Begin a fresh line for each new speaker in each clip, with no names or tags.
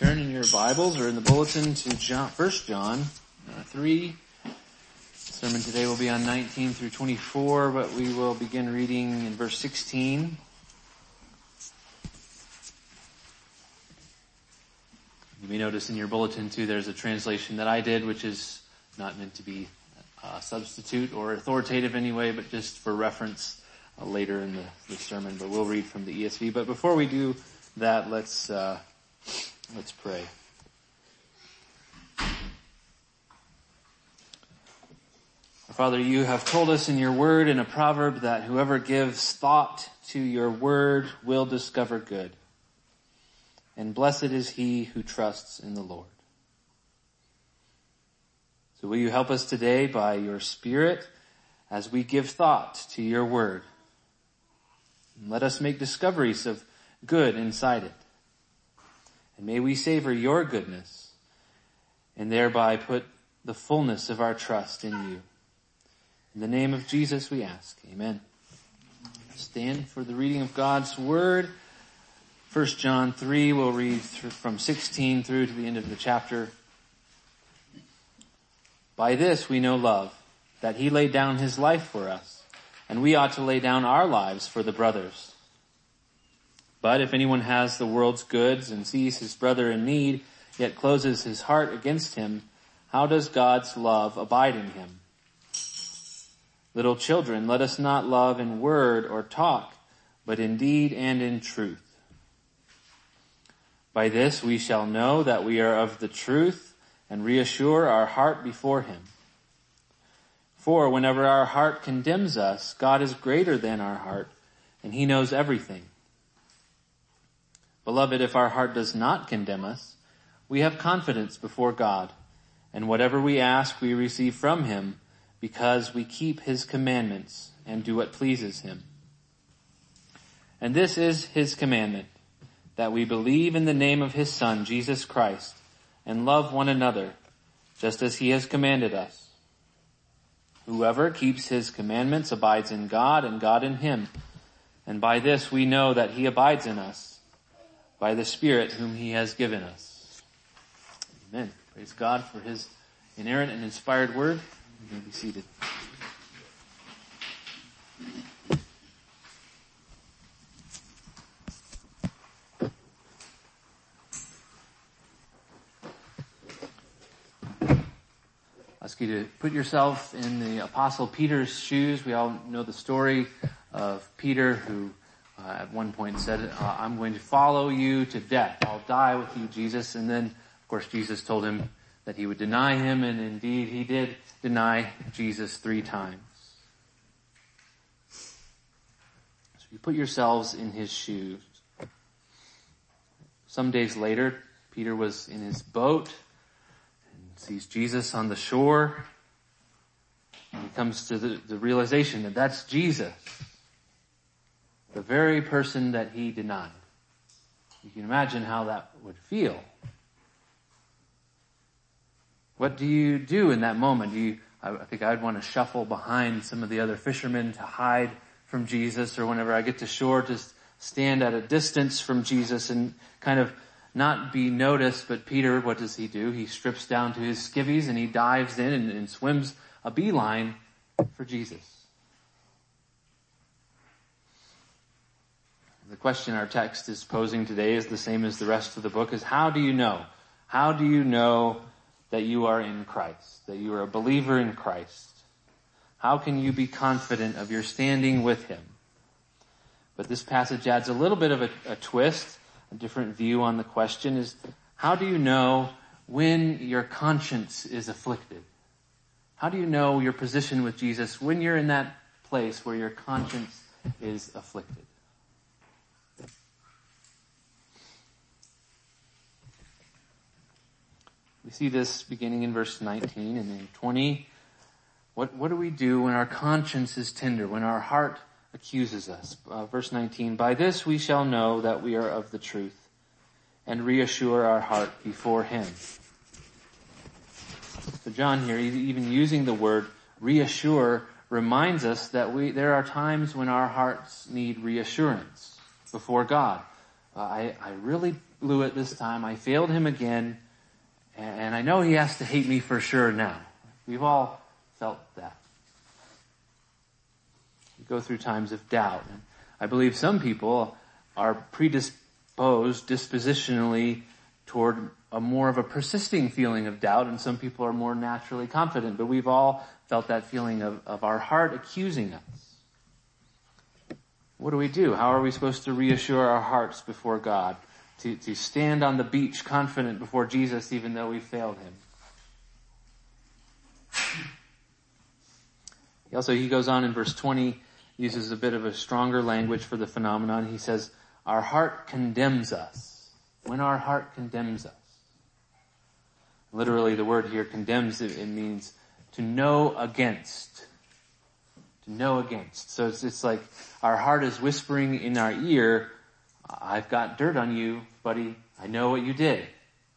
turn in your Bibles or in the bulletin to John, 1 John uh, 3. sermon today will be on 19 through 24, but we will begin reading in verse 16. You may notice in your bulletin too, there's a translation that I did, which is not meant to be a substitute or authoritative anyway, but just for reference uh, later in the, the, sermon. But we'll read from the ESV. But before we do that, let's uh, Let's pray. Father, you have told us in your word in a proverb that whoever gives thought to your word will discover good. And blessed is he who trusts in the Lord. So will you help us today by your spirit as we give thought to your word? And let us make discoveries of good inside it. And may we savor your goodness and thereby put the fullness of our trust in you. In the name of Jesus we ask. Amen. Stand for the reading of God's Word. 1 John 3, we'll read from 16 through to the end of the chapter. By this we know love, that he laid down his life for us, and we ought to lay down our lives for the brothers. But if anyone has the world's goods and sees his brother in need, yet closes his heart against him, how does God's love abide in him? Little children, let us not love in word or talk, but in deed and in truth. By this we shall know that we are of the truth and reassure our heart before him. For whenever our heart condemns us, God is greater than our heart and he knows everything. Beloved, if our heart does not condemn us, we have confidence before God, and whatever we ask we receive from Him because we keep His commandments and do what pleases Him. And this is His commandment, that we believe in the name of His Son, Jesus Christ, and love one another, just as He has commanded us. Whoever keeps His commandments abides in God and God in Him, and by this we know that He abides in us by the Spirit whom He has given us. Amen. Praise God for His inerrant and inspired word. You may be seated. ask you to put yourself in the apostle Peter's shoes. We all know the story of Peter who uh, at one point said, uh, I'm going to follow you to death. I'll die with you, Jesus. And then, of course, Jesus told him that he would deny him, and indeed he did deny Jesus three times. So you put yourselves in his shoes. Some days later, Peter was in his boat and sees Jesus on the shore. And he comes to the, the realization that that's Jesus the very person that he denied. You can imagine how that would feel. What do you do in that moment? Do you, I think I'd want to shuffle behind some of the other fishermen to hide from Jesus or whenever I get to shore just stand at a distance from Jesus and kind of not be noticed, but Peter, what does he do? He strips down to his skivvies and he dives in and, and swims a beeline for Jesus. The question our text is posing today is the same as the rest of the book is how do you know? How do you know that you are in Christ? That you are a believer in Christ? How can you be confident of your standing with Him? But this passage adds a little bit of a, a twist, a different view on the question is how do you know when your conscience is afflicted? How do you know your position with Jesus when you're in that place where your conscience is afflicted? We see this beginning in verse 19 and then 20. What, what do we do when our conscience is tender, when our heart accuses us? Uh, verse 19, by this we shall know that we are of the truth and reassure our heart before Him. So John here, even using the word reassure, reminds us that we, there are times when our hearts need reassurance before God. Uh, I, I really blew it this time. I failed him again. And I know he has to hate me for sure now. We've all felt that. We go through times of doubt. And I believe some people are predisposed dispositionally toward a more of a persisting feeling of doubt and some people are more naturally confident. But we've all felt that feeling of, of our heart accusing us. What do we do? How are we supposed to reassure our hearts before God? To, to stand on the beach confident before Jesus even though we failed Him. He also, he goes on in verse 20, uses a bit of a stronger language for the phenomenon. He says, our heart condemns us. When our heart condemns us. Literally the word here condemns, it, it means to know against. To know against. So it's, it's like our heart is whispering in our ear, I've got dirt on you, buddy. I know what you did.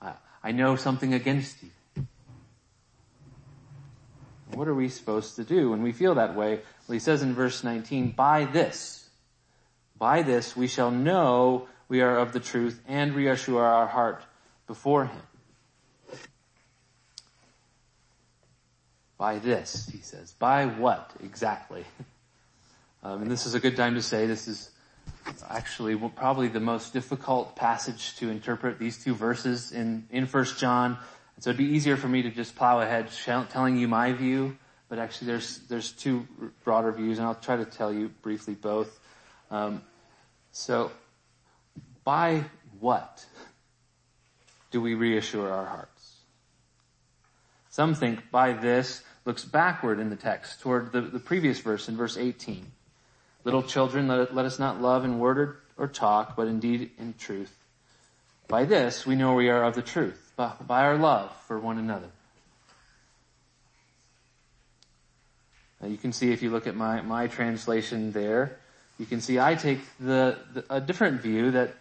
I, I know something against you. What are we supposed to do when we feel that way? Well, he says in verse 19, by this, by this we shall know we are of the truth and reassure our heart before him. By this, he says. By what exactly? Um, and this is a good time to say this is actually probably the most difficult passage to interpret these two verses in, in 1 John. So it'd be easier for me to just plow ahead telling you my view, but actually there's, there's two broader views and I'll try to tell you briefly both. Um, so by what do we reassure our hearts? Some think by this looks backward in the text toward the, the previous verse in verse 18. Little children, let, let us not love in word or, or talk, but indeed in truth. By this we know we are of the truth, by, by our love for one another. Now you can see if you look at my, my translation there, you can see I take the, the a different view that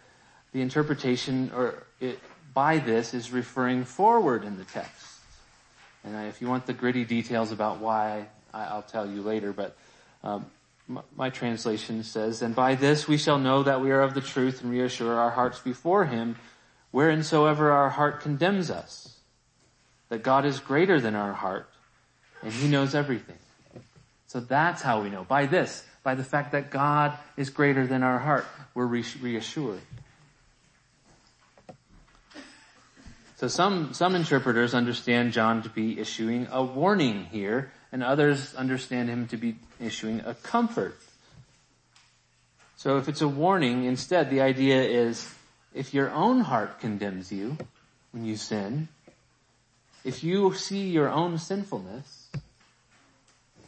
the interpretation or it, by this is referring forward in the text. And if you want the gritty details about why, I'll tell you later, but um, my translation says, and by this we shall know that we are of the truth and reassure our hearts before him, whereinsoever our heart condemns us. That God is greater than our heart, and he knows everything. So that's how we know. By this, by the fact that God is greater than our heart, we're reassured. So some, some interpreters understand John to be issuing a warning here, and others understand him to be issuing a comfort. So if it's a warning, instead the idea is, if your own heart condemns you when you sin, if you see your own sinfulness,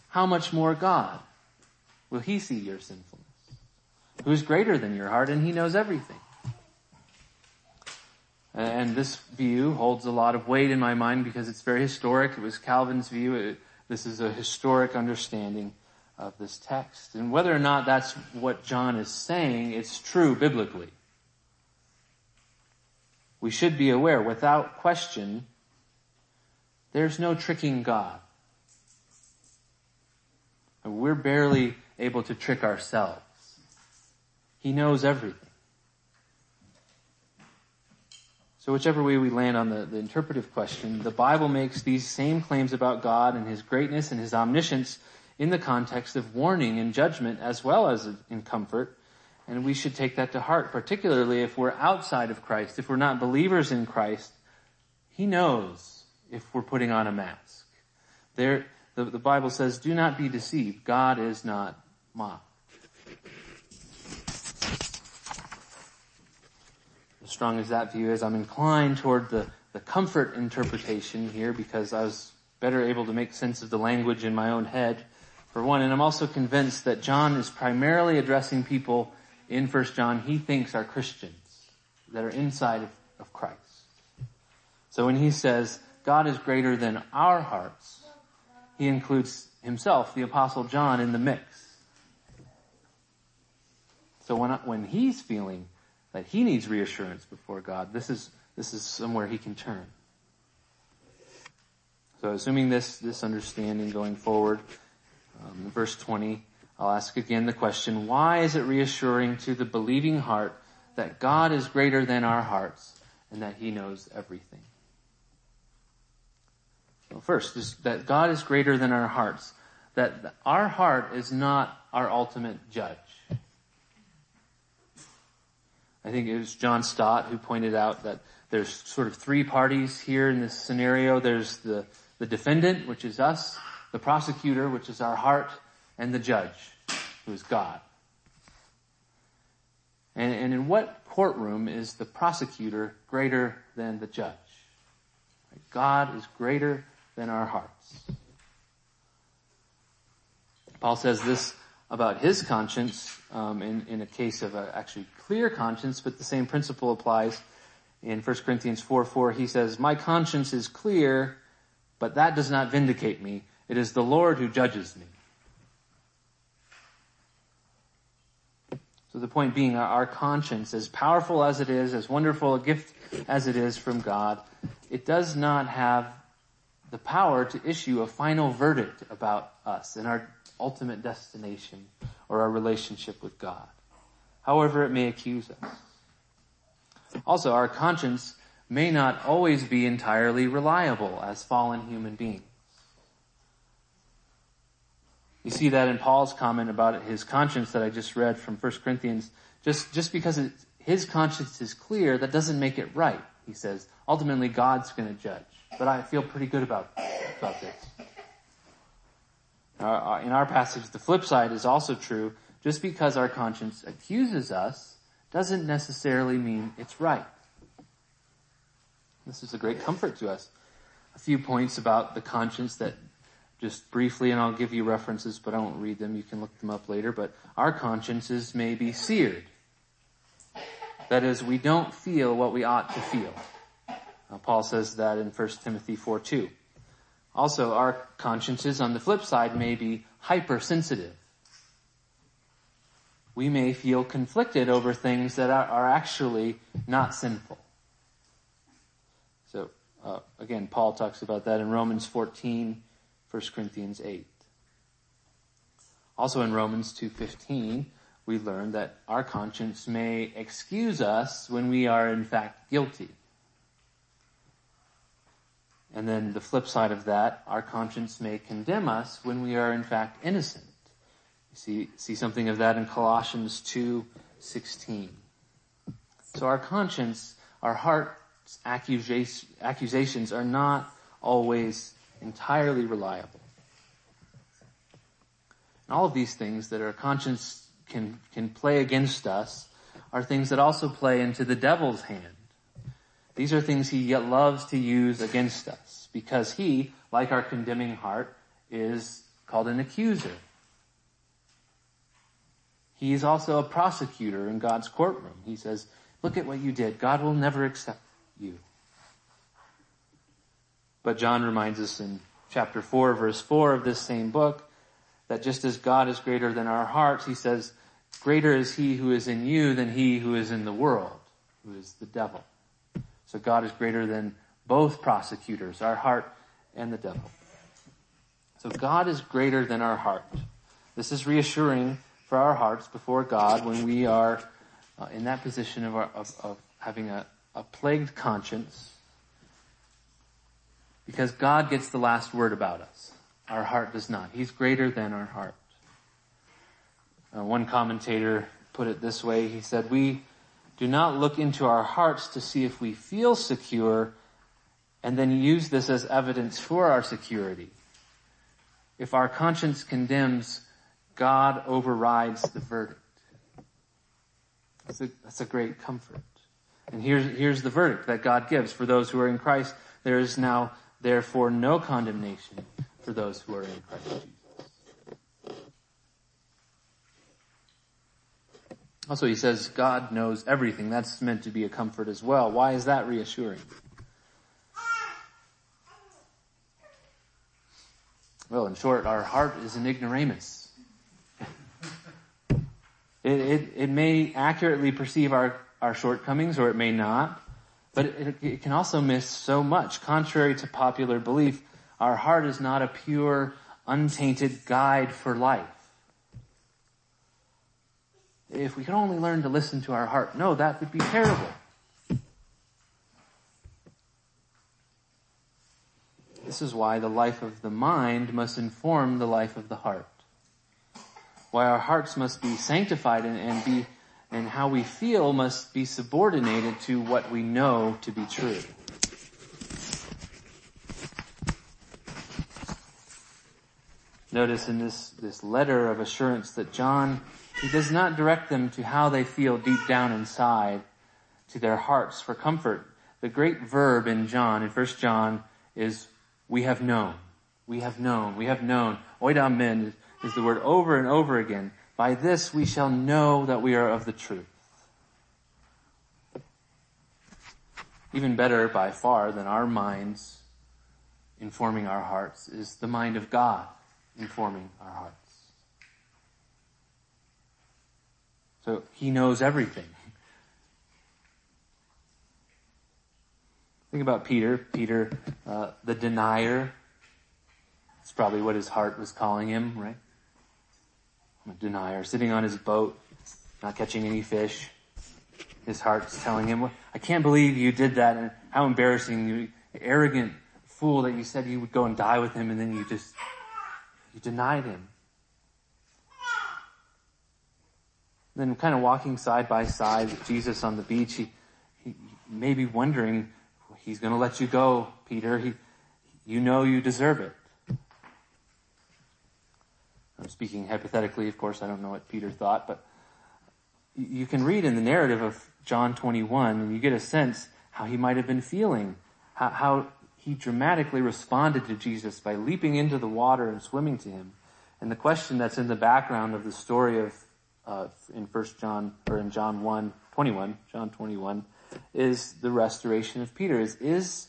how much more God will He see your sinfulness? Who is greater than your heart and He knows everything. Uh, and this view holds a lot of weight in my mind because it's very historic. It was Calvin's view. It, this is a historic understanding of this text. And whether or not that's what John is saying, it's true biblically. We should be aware, without question, there's no tricking God. We're barely able to trick ourselves. He knows everything. So whichever way we land on the, the interpretive question, the Bible makes these same claims about God and His greatness and His omniscience in the context of warning and judgment as well as in comfort. And we should take that to heart, particularly if we're outside of Christ, if we're not believers in Christ. He knows if we're putting on a mask. There, the, the Bible says, do not be deceived. God is not mocked. As strong as that view is, I'm inclined toward the, the comfort interpretation here because I was better able to make sense of the language in my own head, for one. And I'm also convinced that John is primarily addressing people in First John he thinks are Christians that are inside of, of Christ. So when he says God is greater than our hearts, he includes himself, the apostle John, in the mix. So when, when he's feeling that he needs reassurance before God, this is, this is somewhere he can turn. So assuming this, this understanding going forward, um, verse 20, I'll ask again the question, why is it reassuring to the believing heart that God is greater than our hearts and that he knows everything. Well, first, that God is greater than our hearts. That our heart is not our ultimate judge. I think it was John Stott who pointed out that there's sort of three parties here in this scenario. There's the, the defendant, which is us, the prosecutor, which is our heart, and the judge, who is God. And, and in what courtroom is the prosecutor greater than the judge? God is greater than our hearts. Paul says this about his conscience um, in, in a case of a actually clear conscience, but the same principle applies in 1 Corinthians 4 4. He says, My conscience is clear, but that does not vindicate me. It is the Lord who judges me. So the point being, our conscience, as powerful as it is, as wonderful a gift as it is from God, it does not have the power to issue a final verdict about us and our ultimate destination or our relationship with God. However it may accuse us. Also, our conscience may not always be entirely reliable as fallen human beings. You see that in Paul's comment about his conscience that I just read from 1 Corinthians. Just, just because it, his conscience is clear, that doesn't make it right. He says, ultimately God's going to judge. But I feel pretty good about, about this. Uh, in our passage, the flip side is also true. Just because our conscience accuses us doesn't necessarily mean it's right. This is a great comfort to us. A few points about the conscience that just briefly, and I'll give you references, but I won't read them. You can look them up later. But our consciences may be seared. That is, we don't feel what we ought to feel. Paul says that in 1 Timothy 4 2. Also, our consciences on the flip side may be hypersensitive. We may feel conflicted over things that are, are actually not sinful. So, uh, again, Paul talks about that in Romans 14 1 Corinthians 8. Also in Romans 2.15, we learn that our conscience may excuse us when we are in fact guilty. And then the flip side of that, our conscience may condemn us when we are in fact innocent. See, see something of that in Colossians 2.16. So our conscience, our heart's accusations are not always entirely reliable. And all of these things that our conscience can, can play against us are things that also play into the devil's hand. These are things he yet loves to use against us because he, like our condemning heart, is called an accuser. He is also a prosecutor in God's courtroom. He says, look at what you did. God will never accept you. But John reminds us in chapter 4 verse 4 of this same book that just as God is greater than our hearts, he says, greater is he who is in you than he who is in the world, who is the devil. So God is greater than both prosecutors, our heart and the devil. So God is greater than our heart. This is reassuring for our hearts before God when we are uh, in that position of, our, of, of having a, a plagued conscience because God gets the last word about us. Our heart does not. He's greater than our heart. Uh, one commentator put it this way. He said, we do not look into our hearts to see if we feel secure and then use this as evidence for our security. If our conscience condemns, God overrides the verdict. That's a, that's a great comfort. And here's, here's the verdict that God gives for those who are in Christ. There is now therefore no condemnation for those who are in Christ Jesus. Also, he says God knows everything. That's meant to be a comfort as well. Why is that reassuring? Well, in short, our heart is an ignoramus. It, it, it may accurately perceive our, our shortcomings or it may not. But it, it can also miss so much. Contrary to popular belief, our heart is not a pure, untainted guide for life. if we could only learn to listen to our heart. No, that would be terrible. This is why the life of the mind must inform the life of the heart. Why our hearts must be sanctified and, and be, and how we feel must be subordinated to what we know to be true. Notice in this, this letter of assurance that John, he does not direct them to how they feel deep down inside, to their hearts for comfort. The great verb in John, in 1 John, is we have known. We have known. We have known. Oidamen is the word over and over again. By this we shall know that we are of the truth. Even better by far than our minds informing our hearts is the mind of God informing our hearts. So he knows everything. Think about Peter. Peter, uh, the denier. It's probably what his heart was calling him, right? A denier, sitting on his boat, not catching any fish. His heart's telling him, I can't believe you did that and how embarrassing you, arrogant fool that you said you would go and die with him and then you just, you denied him. Then kind of walking side by side with Jesus on the beach, he, he may be wondering, He's going to let you go, Peter. He, you know you deserve it. I'm speaking hypothetically, of course, I don't know what Peter thought, but you can read in the narrative of John 21 and you get a sense how he might have been feeling, how, how he dramatically responded to Jesus by leaping into the water and swimming to him. And the question that's in the background of the story of, uh, in First John, or in John 1, 21, John 21, is the restoration of Peter. Is, is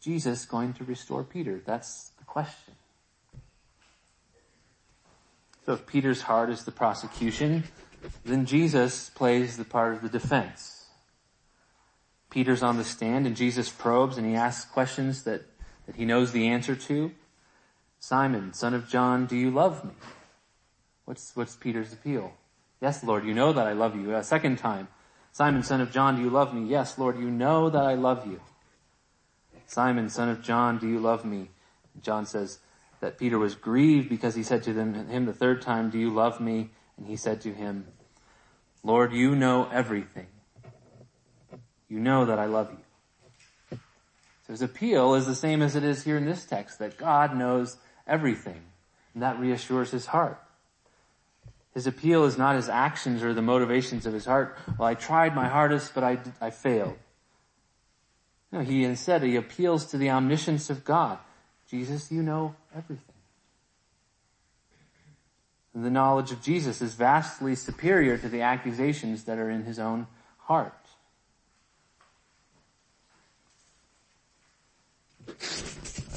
Jesus going to restore Peter? That's the question. So if Peter's heart is the prosecution, then Jesus plays the part of the defense. Peter's on the stand and Jesus probes and he asks questions that, that he knows the answer to. Simon, son of John, do you love me? What's, what's Peter's appeal? Yes, Lord, you know that I love you. A second time, Simon, son of John, do you love me? Yes, Lord, you know that I love you. Simon, son of John, do you love me? John says that Peter was grieved because he said to them, him the third time, do you love me? And he said to him, Lord, you know everything. You know that I love you. So his appeal is the same as it is here in this text, that God knows everything. And that reassures his heart. His appeal is not his actions or the motivations of his heart. Well, I tried my hardest, but I, I failed. No, he instead, he appeals to the omniscience of God. Jesus, you know everything. And the knowledge of Jesus is vastly superior to the accusations that are in his own heart. Uh,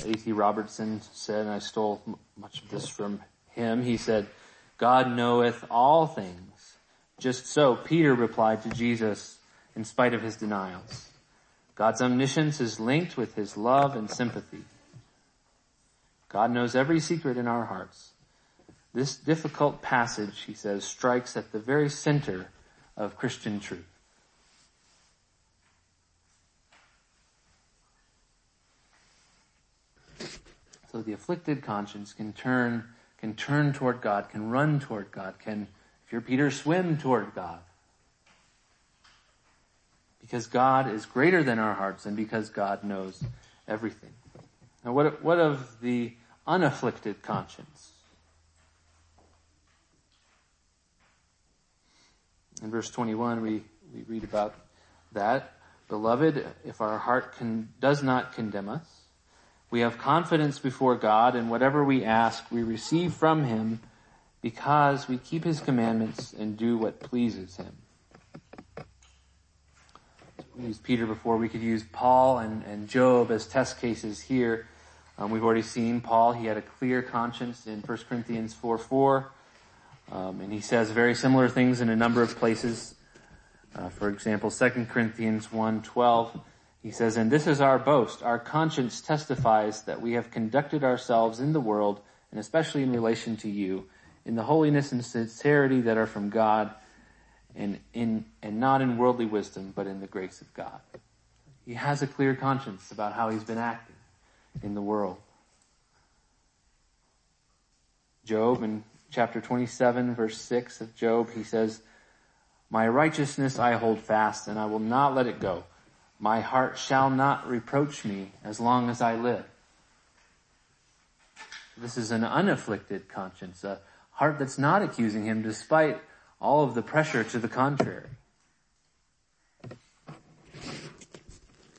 A.T. Robertson said, and I stole much of this from him, he said, God knoweth all things. Just so Peter replied to Jesus in spite of his denials. God's omniscience is linked with his love and sympathy. God knows every secret in our hearts. This difficult passage, he says, strikes at the very center of Christian truth. So the afflicted conscience can turn can turn toward God, can run toward God, can, if you're Peter, swim toward God. Because God is greater than our hearts and because God knows everything. Now what, what of the unafflicted conscience? In verse 21 we, we read about that. Beloved, if our heart can, does not condemn us, we have confidence before God and whatever we ask, we receive from Him because we keep His commandments and do what pleases Him. We used Peter before. We could use Paul and, and Job as test cases here. Um, we've already seen Paul. He had a clear conscience in 1 Corinthians 4 4. Um, and he says very similar things in a number of places. Uh, for example, 2 Corinthians 1 12. He says, and this is our boast. Our conscience testifies that we have conducted ourselves in the world, and especially in relation to you, in the holiness and sincerity that are from God, and in, and not in worldly wisdom, but in the grace of God. He has a clear conscience about how he's been acting in the world. Job in chapter 27 verse 6 of Job, he says, My righteousness I hold fast and I will not let it go. My heart shall not reproach me as long as I live. This is an unafflicted conscience, a heart that's not accusing him despite all of the pressure to the contrary.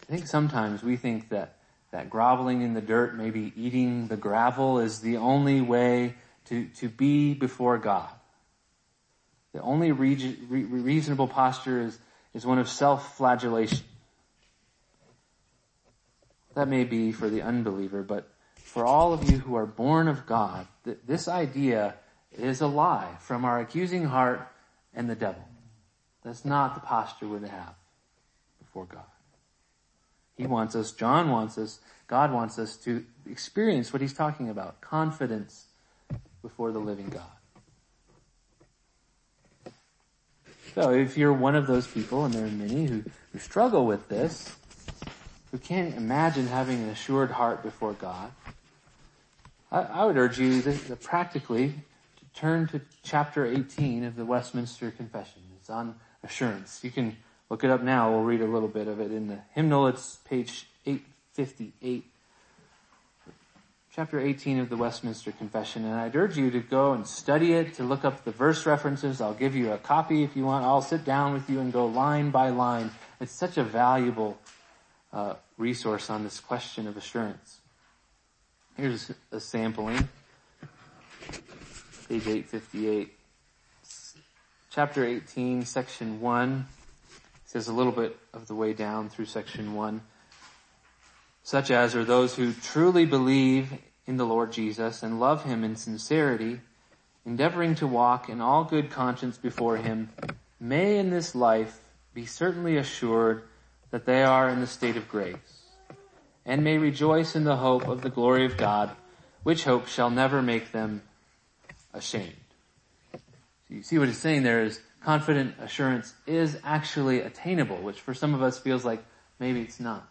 I think sometimes we think that, that groveling in the dirt, maybe eating the gravel is the only way to, to be before God. The only re- reasonable posture is, is one of self-flagellation. That may be for the unbeliever, but for all of you who are born of God, th- this idea is a lie from our accusing heart and the devil. That's not the posture we're to have before God. He wants us, John wants us, God wants us to experience what he's talking about. Confidence before the living God. So if you're one of those people, and there are many who, who struggle with this, who can't imagine having an assured heart before God, I, I would urge you that, practically to turn to chapter 18 of the Westminster Confession. It's on assurance. You can Look it up now. We'll read a little bit of it in the hymnal. It's page 858. Chapter 18 of the Westminster Confession. And I'd urge you to go and study it, to look up the verse references. I'll give you a copy if you want. I'll sit down with you and go line by line. It's such a valuable uh, resource on this question of assurance. Here's a sampling. Page 858. Chapter 18, section 1 says a little bit of the way down through section one. Such as are those who truly believe in the Lord Jesus and love him in sincerity, endeavoring to walk in all good conscience before him, may in this life be certainly assured that they are in the state of grace, and may rejoice in the hope of the glory of God, which hope shall never make them ashamed. So you see what he's saying there is confident assurance is actually attainable, which for some of us feels like maybe it's not.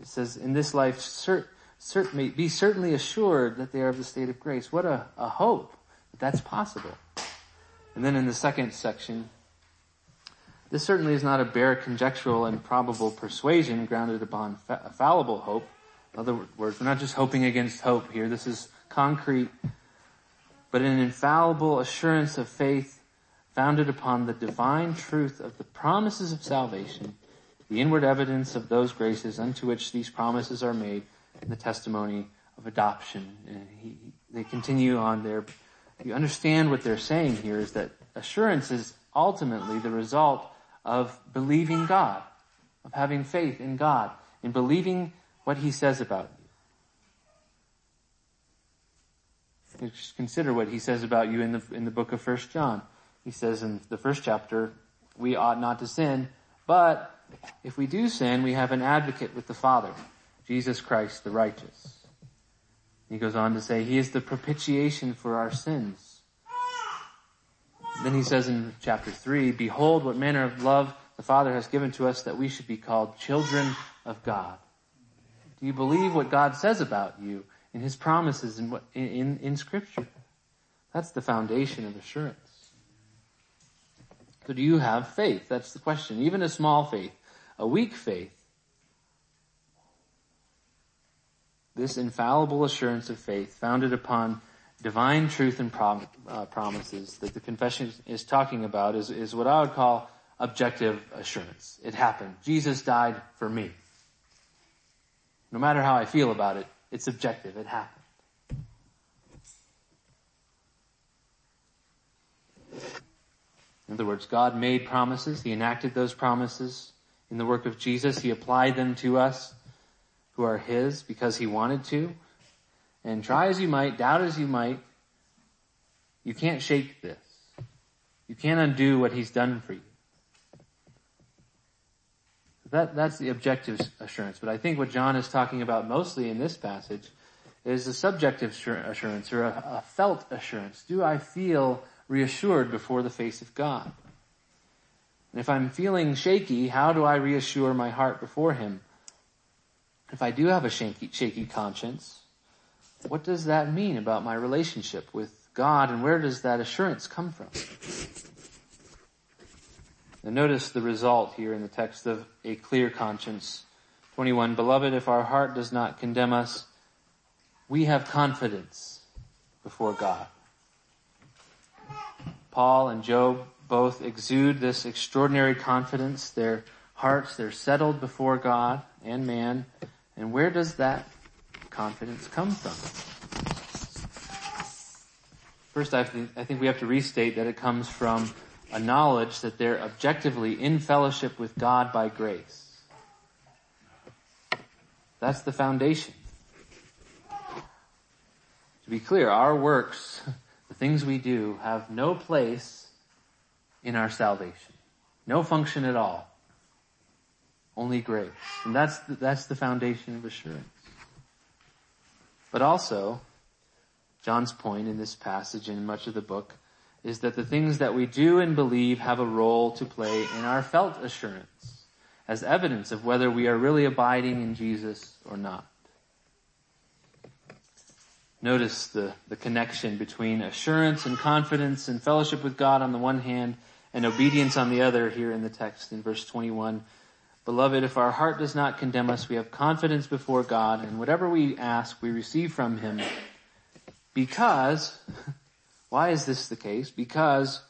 It says, in this life, cert, cert, be certainly assured that they are of the state of grace. What a, a hope that that's possible. And then in the second section, this certainly is not a bare conjectural and probable persuasion grounded upon fa- fallible hope. In other words, we're not just hoping against hope here. This is concrete, but an infallible assurance of faith founded upon the divine truth of the promises of salvation, the inward evidence of those graces unto which these promises are made, and the testimony of adoption. And he, they continue on there. You understand what they're saying here is that assurance is ultimately the result of believing God, of having faith in God, in believing what He says about you. Just consider what He says about you in the, in the book of First John. He says in the first chapter, we ought not to sin, but if we do sin, we have an advocate with the Father, Jesus Christ the righteous. He goes on to say, He is the propitiation for our sins. Then he says in chapter 3, Behold what manner of love the Father has given to us that we should be called children of God. Do you believe what God says about you in His promises in, in, in Scripture? That's the foundation of assurance. So do you have faith? That's the question. Even a small faith, a weak faith. This infallible assurance of faith founded upon divine truth and prom- uh, promises that the confession is talking about is, is what I would call objective assurance. It happened. Jesus died for me. No matter how I feel about it, it's objective. It happened. In other words, God made promises. He enacted those promises in the work of Jesus. He applied them to us who are His because He wanted to. And try as you might, doubt as you might, you can't shake this. You can't undo what He's done for you. That, that's the objective assurance. But I think what John is talking about mostly in this passage is a subjective assurance or a, a felt assurance. Do I feel reassured before the face of God. And if I'm feeling shaky, how do I reassure my heart before Him? If I do have a shaky, shaky conscience, what does that mean about my relationship with God and where does that assurance come from? And notice the result here in the text of a clear conscience. 21, Beloved, if our heart does not condemn us, we have confidence before God. Paul and Job both exude this extraordinary confidence. Their hearts, they're settled before God and man. And where does that confidence come from? First, I think, I think we have to restate that it comes from a knowledge that they're objectively in fellowship with God by grace. That's the foundation. To be clear, our works, the things we do, have no place in our salvation. No function at all. Only grace. And that's the, that's the foundation of assurance. But also, John's point in this passage and much of the book is that the things that we do and believe have a role to play in our felt assurance as evidence of whether we are really abiding in Jesus or not. Notice the, the connection between assurance and confidence and fellowship with God on the one hand and obedience on the other here in the text in verse 21. Beloved, if our heart does not condemn us, we have confidence before God and whatever we ask, we receive from Him because, why is this the case? Because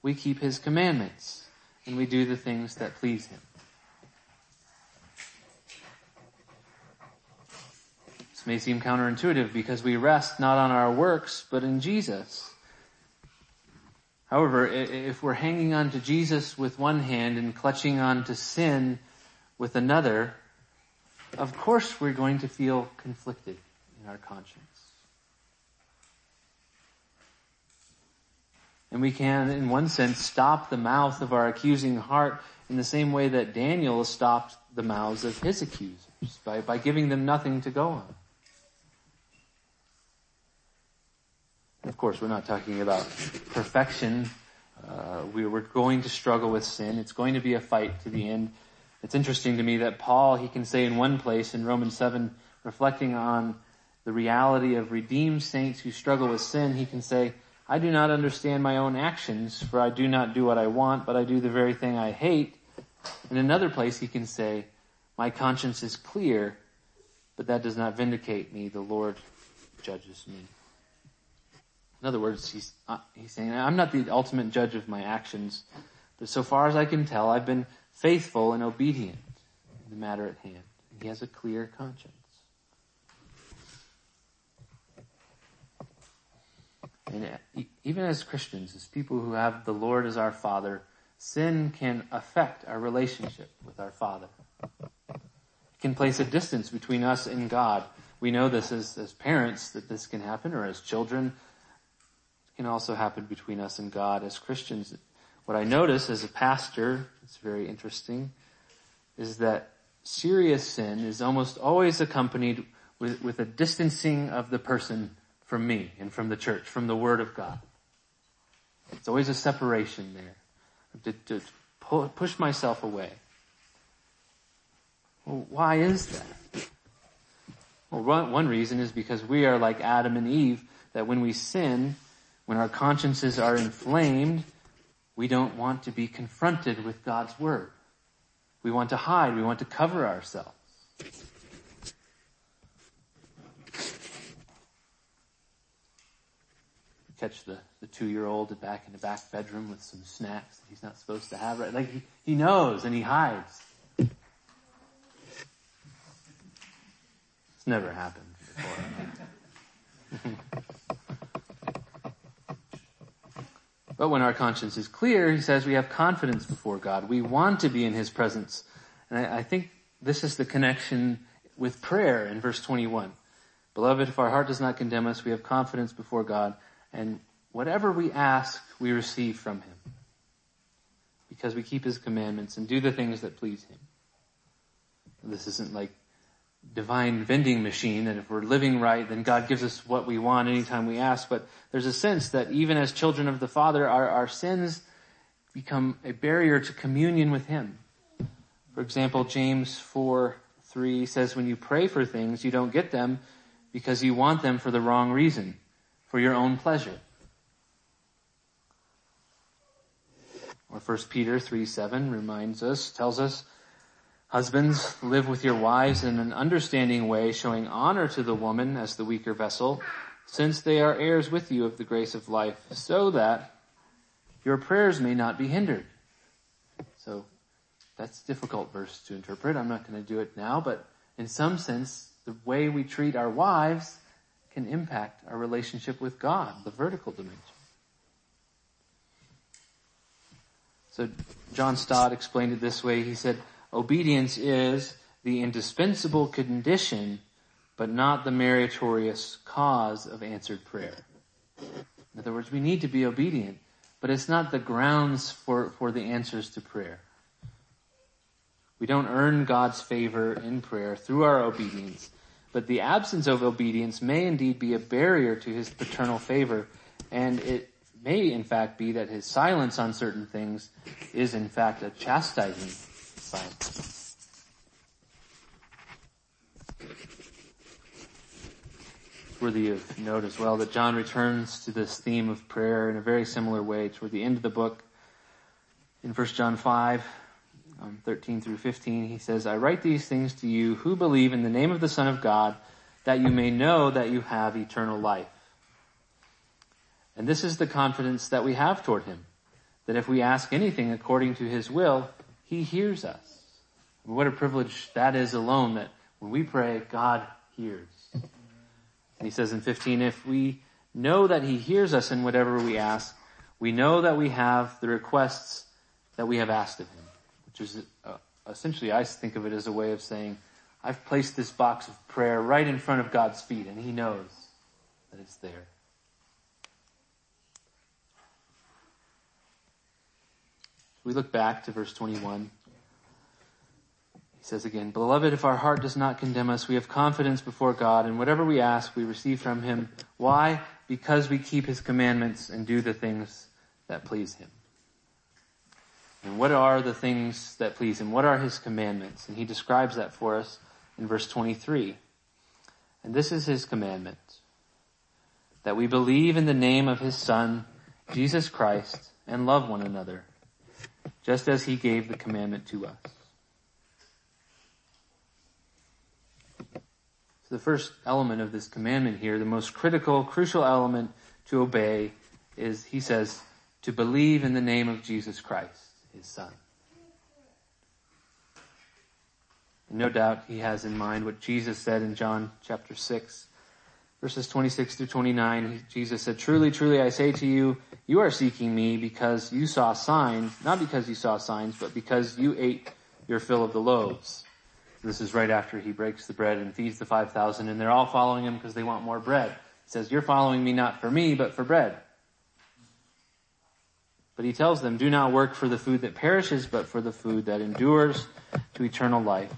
we keep His commandments and we do the things that please Him. This may seem counterintuitive because we rest not on our works, but in Jesus. However, if we're hanging on to Jesus with one hand and clutching on to sin with another, of course we're going to feel conflicted in our conscience. And we can, in one sense, stop the mouth of our accusing heart in the same way that Daniel stopped the mouths of his accusers, by, by giving them nothing to go on. Of course, we're not talking about perfection. Uh, we, we're going to struggle with sin. It's going to be a fight to the end. It's interesting to me that Paul, he can say in one place in Romans 7, reflecting on the reality of redeemed saints who struggle with sin, he can say, I do not understand my own actions, for I do not do what I want, but I do the very thing I hate. In another place he can say, my conscience is clear, but that does not vindicate me. The Lord judges me. In other words, he's, uh, he's saying, I'm not the ultimate judge of my actions, but so far as I can tell, I've been faithful and obedient in the matter at hand. He has a clear conscience. And even as Christians, as people who have the Lord as our Father, sin can affect our relationship with our Father. It can place a distance between us and God. We know this as, as parents that this can happen, or as children. Can also happen between us and God as Christians. What I notice as a pastor, it's very interesting, is that serious sin is almost always accompanied with, with a distancing of the person from me and from the church, from the Word of God. It's always a separation there. To, to pull, push myself away. Well, why is that? Well, one reason is because we are like Adam and Eve, that when we sin, when our consciences are inflamed, we don't want to be confronted with God's Word. We want to hide. We want to cover ourselves. catch the, the two-year-old back in the back bedroom with some snacks that he's not supposed to have. Right? Like he, he knows and he hides. It's never happened before. but when our conscience is clear, he says we have confidence before God. We want to be in his presence. And I, I think this is the connection with prayer in verse 21. Beloved, if our heart does not condemn us, we have confidence before God and whatever we ask, we receive from Him. Because we keep His commandments and do the things that please Him. This isn't like divine vending machine that if we're living right, then God gives us what we want anytime we ask. But there's a sense that even as children of the Father, our, our sins become a barrier to communion with Him. For example, James 4, 3 says when you pray for things, you don't get them because you want them for the wrong reason, for your own pleasure. Or 1 Peter 3, 7 reminds us, tells us, Husbands, live with your wives in an understanding way, showing honor to the woman as the weaker vessel, since they are heirs with you of the grace of life, so that your prayers may not be hindered. So that's difficult verse to interpret. I'm not going to do it now, but in some sense, the way we treat our wives can impact our relationship with God, the vertical dimension. So John Stott explained it this way. He said, obedience is the indispensable condition, but not the meritorious cause of answered prayer. In other words, we need to be obedient, but it's not the grounds for, for the answers to prayer. We don't earn God's favor in prayer through our obedience, but the absence of obedience may indeed be a barrier to his paternal favor, and it may in fact be that his silence on certain things is in fact a chastising silence. Worthy of note as well that John returns to this theme of prayer in a very similar way toward the end of the book. In 1 John 5, um, 13 through 15, he says, I write these things to you who believe in the name of the Son of God, that you may know that you have eternal life. And this is the confidence that we have toward him, that if we ask anything according to his will, he hears us. What a privilege that is alone that when we pray, God hears. And he says in 15, if we know that he hears us in whatever we ask, we know that we have the requests that we have asked of him, which is uh, essentially, I think of it as a way of saying, I've placed this box of prayer right in front of God's feet and he knows that it's there. We look back to verse 21. He says again, Beloved, if our heart does not condemn us, we have confidence before God, and whatever we ask, we receive from Him. Why? Because we keep His commandments and do the things that please Him. And what are the things that please Him? What are His commandments? And He describes that for us in verse 23. And this is His commandment. That we believe in the name of His Son, Jesus Christ, and love one another just as he gave the commandment to us. So the first element of this commandment here, the most critical, crucial element to obey is, he says, to believe in the name of Jesus Christ, his son. No doubt he has in mind what Jesus said in John chapter 6, verses 26 through 29, Jesus said, Truly, truly, I say to you, you are seeking me because you saw signs, not because you saw signs, but because you ate your fill of the loaves. This is right after he breaks the bread and feeds the 5,000 and they're all following him because they want more bread. He says, you're following me not for me, but for bread. But he tells them, do not work for the food that perishes, but for the food that endures to eternal life,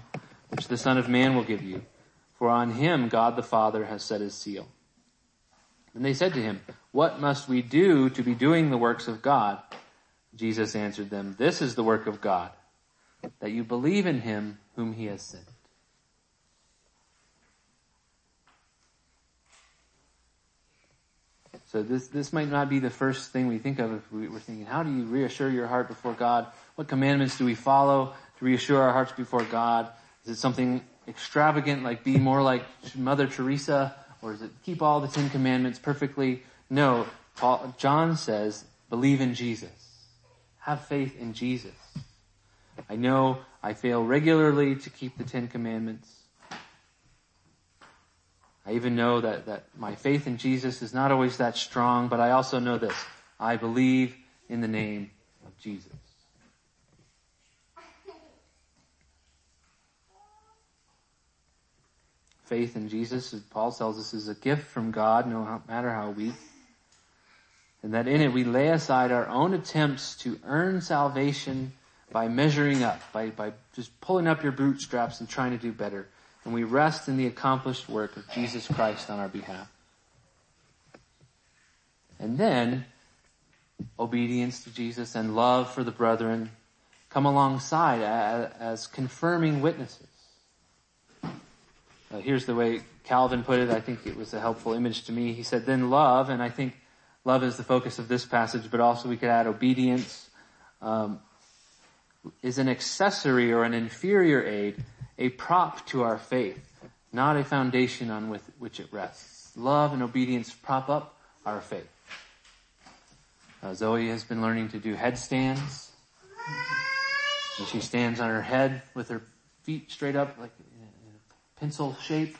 which the Son of Man will give you for on him God the Father has set his seal. And they said to him, What must we do to be doing the works of God? Jesus answered them, This is the work of God, that you believe in him whom he has sent. So this, this might not be the first thing we think of if we were thinking, how do you reassure your heart before God? What commandments do we follow to reassure our hearts before God? Is it something extravagant, like be more like Mother Teresa, or is it keep all the Ten Commandments perfectly? No, Paul, John says, believe in Jesus. Have faith in Jesus. I know I fail regularly to keep the Ten Commandments. I even know that, that my faith in Jesus is not always that strong, but I also know this. I believe in the name of Jesus. Faith in Jesus, as Paul tells us, is a gift from God, no matter how weak. And that in it we lay aside our own attempts to earn salvation by measuring up, by, by just pulling up your bootstraps and trying to do better. And we rest in the accomplished work of Jesus Christ on our behalf. And then obedience to Jesus and love for the brethren come alongside as, as confirming witnesses. Uh, here's the way Calvin put it. I think it was a helpful image to me. He said, then love, and I think love is the focus of this passage, but also we could add obedience, um, is an accessory or an inferior aid, a prop to our faith, not a foundation on with, which it rests. Love and obedience prop up our faith. Uh, Zoe has been learning to do headstands. And she stands on her head with her feet straight up like pencil shape.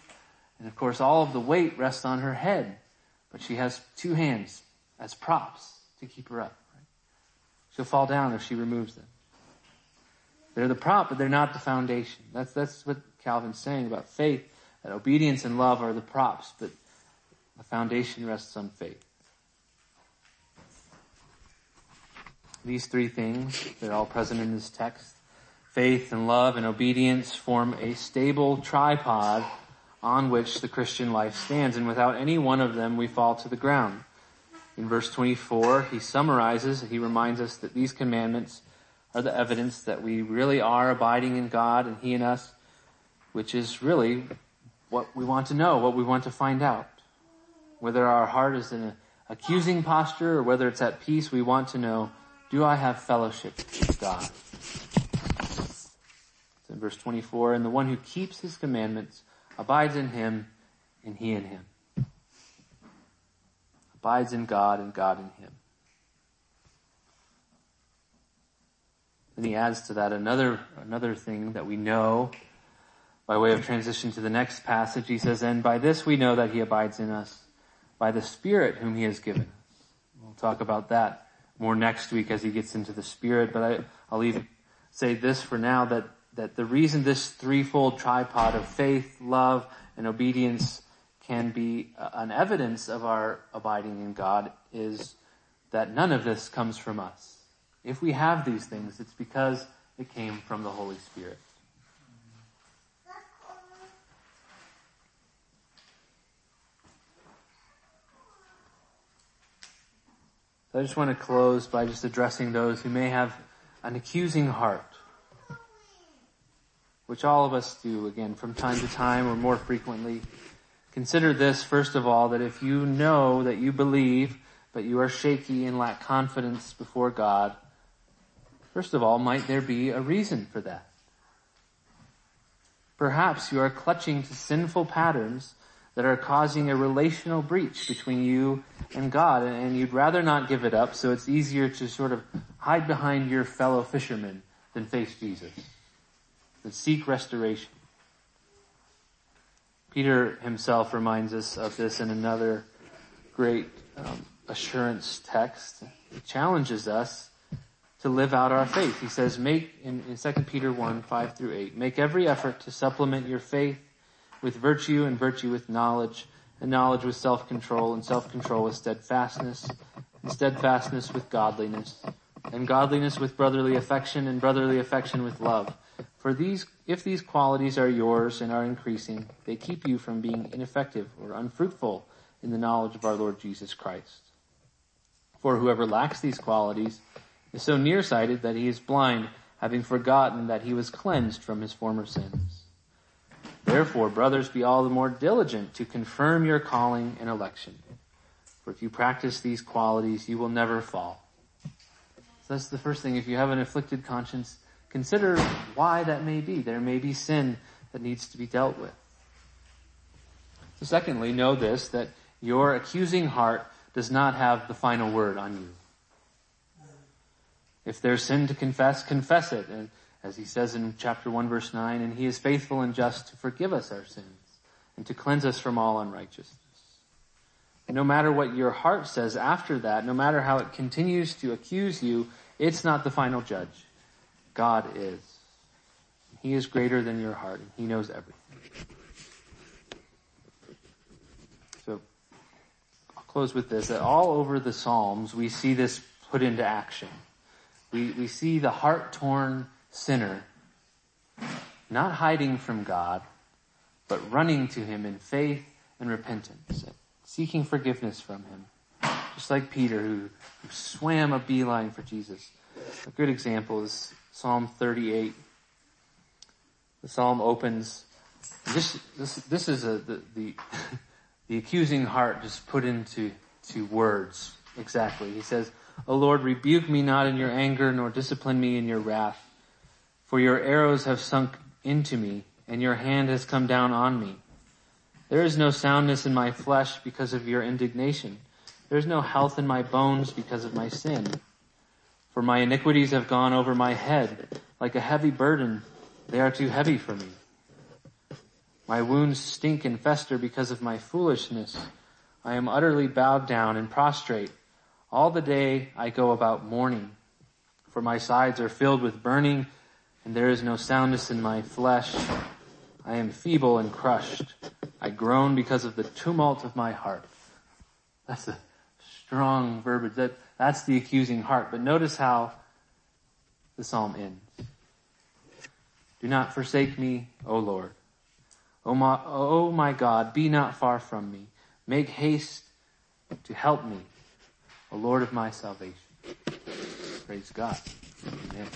And of course all of the weight rests on her head. But she has two hands as props to keep her up. Right? She'll fall down if she removes them. They're the prop, but they're not the foundation. That's, that's what Calvin's saying about faith, that obedience and love are the props, but the foundation rests on faith. These three things, they're all present in this text. Faith and love and obedience form a stable tripod on which the Christian life stands, and without any one of them we fall to the ground. In verse 24, he summarizes, he reminds us that these commandments are the evidence that we really are abiding in God and He in us, which is really what we want to know, what we want to find out. Whether our heart is in an accusing posture or whether it's at peace, we want to know do I have fellowship with God? In verse 24, and the one who keeps his commandments abides in him and he in him. Abides in God and God in him. Then he adds to that another, another thing that we know by way of transition to the next passage. He says, and by this we know that he abides in us by the Spirit whom he has given us. We'll talk about that more next week as he gets into the spirit, but I, I'll even say this for now that, that the reason this threefold tripod of faith, love, and obedience can be uh, an evidence of our abiding in God is that none of this comes from us. If we have these things, it's because it came from the Holy Spirit. I just want to close by just addressing those who may have an accusing heart, which all of us do, again, from time to time or more frequently. Consider this, first of all, that if you know that you believe, but you are shaky and lack confidence before God, first of all, might there be a reason for that? Perhaps you are clutching to sinful patterns that are causing a relational breach between you and God, and you'd rather not give it up, so it's easier to sort of hide behind your fellow fishermen than face Jesus, than seek restoration. Peter himself reminds us of this in another great um, assurance text. He challenges us to live out our faith. He says, make, in, in 2 Peter 1, 5 through 8, make every effort to supplement your faith with virtue and virtue with knowledge and knowledge with self-control and self-control with steadfastness and steadfastness with godliness and godliness with brotherly affection and brotherly affection with love. For these, if these qualities are yours and are increasing, they keep you from being ineffective or unfruitful in the knowledge of our Lord Jesus Christ. For whoever lacks these qualities is so nearsighted that he is blind, having forgotten that he was cleansed from his former sins. Therefore, brothers, be all the more diligent to confirm your calling and election. For if you practice these qualities, you will never fall. So that's the first thing. If you have an afflicted conscience, consider why that may be. There may be sin that needs to be dealt with. So secondly, know this, that your accusing heart does not have the final word on you. If there's sin to confess, confess it. And as he says in chapter 1 verse 9, and he is faithful and just to forgive us our sins and to cleanse us from all unrighteousness. And no matter what your heart says after that, no matter how it continues to accuse you, it's not the final judge. God is. He is greater than your heart and he knows everything. So, I'll close with this, that all over the Psalms we see this put into action. We, we see the heart torn sinner, not hiding from God, but running to Him in faith and repentance, seeking forgiveness from Him. just like Peter who, who swam a beeline for Jesus. A good example is Psalm 38. The psalm opens, this, this, this is a, the, the, the accusing heart just put into to words. Exactly. He says, O Lord, rebuke me not in your anger, nor discipline me in your wrath. For your arrows have sunk into me, and your hand has come down on me. There is no soundness in my flesh because of your indignation. There is no health in my bones because of my sin. For my iniquities have gone over my head like a heavy burden. They are too heavy for me. My wounds stink and fester because of my foolishness. I am utterly bowed down and prostrate. All the day I go about mourning, for my sides are filled with burning, and there is no soundness in my flesh. I am feeble and crushed. I groan because of the tumult of my heart. That's a strong verbiage. That, that's the accusing heart. But notice how the psalm ends. Do not forsake me, O Lord. O my, o my God, be not far from me. Make haste to help me, O Lord of my salvation. Praise God. Amen.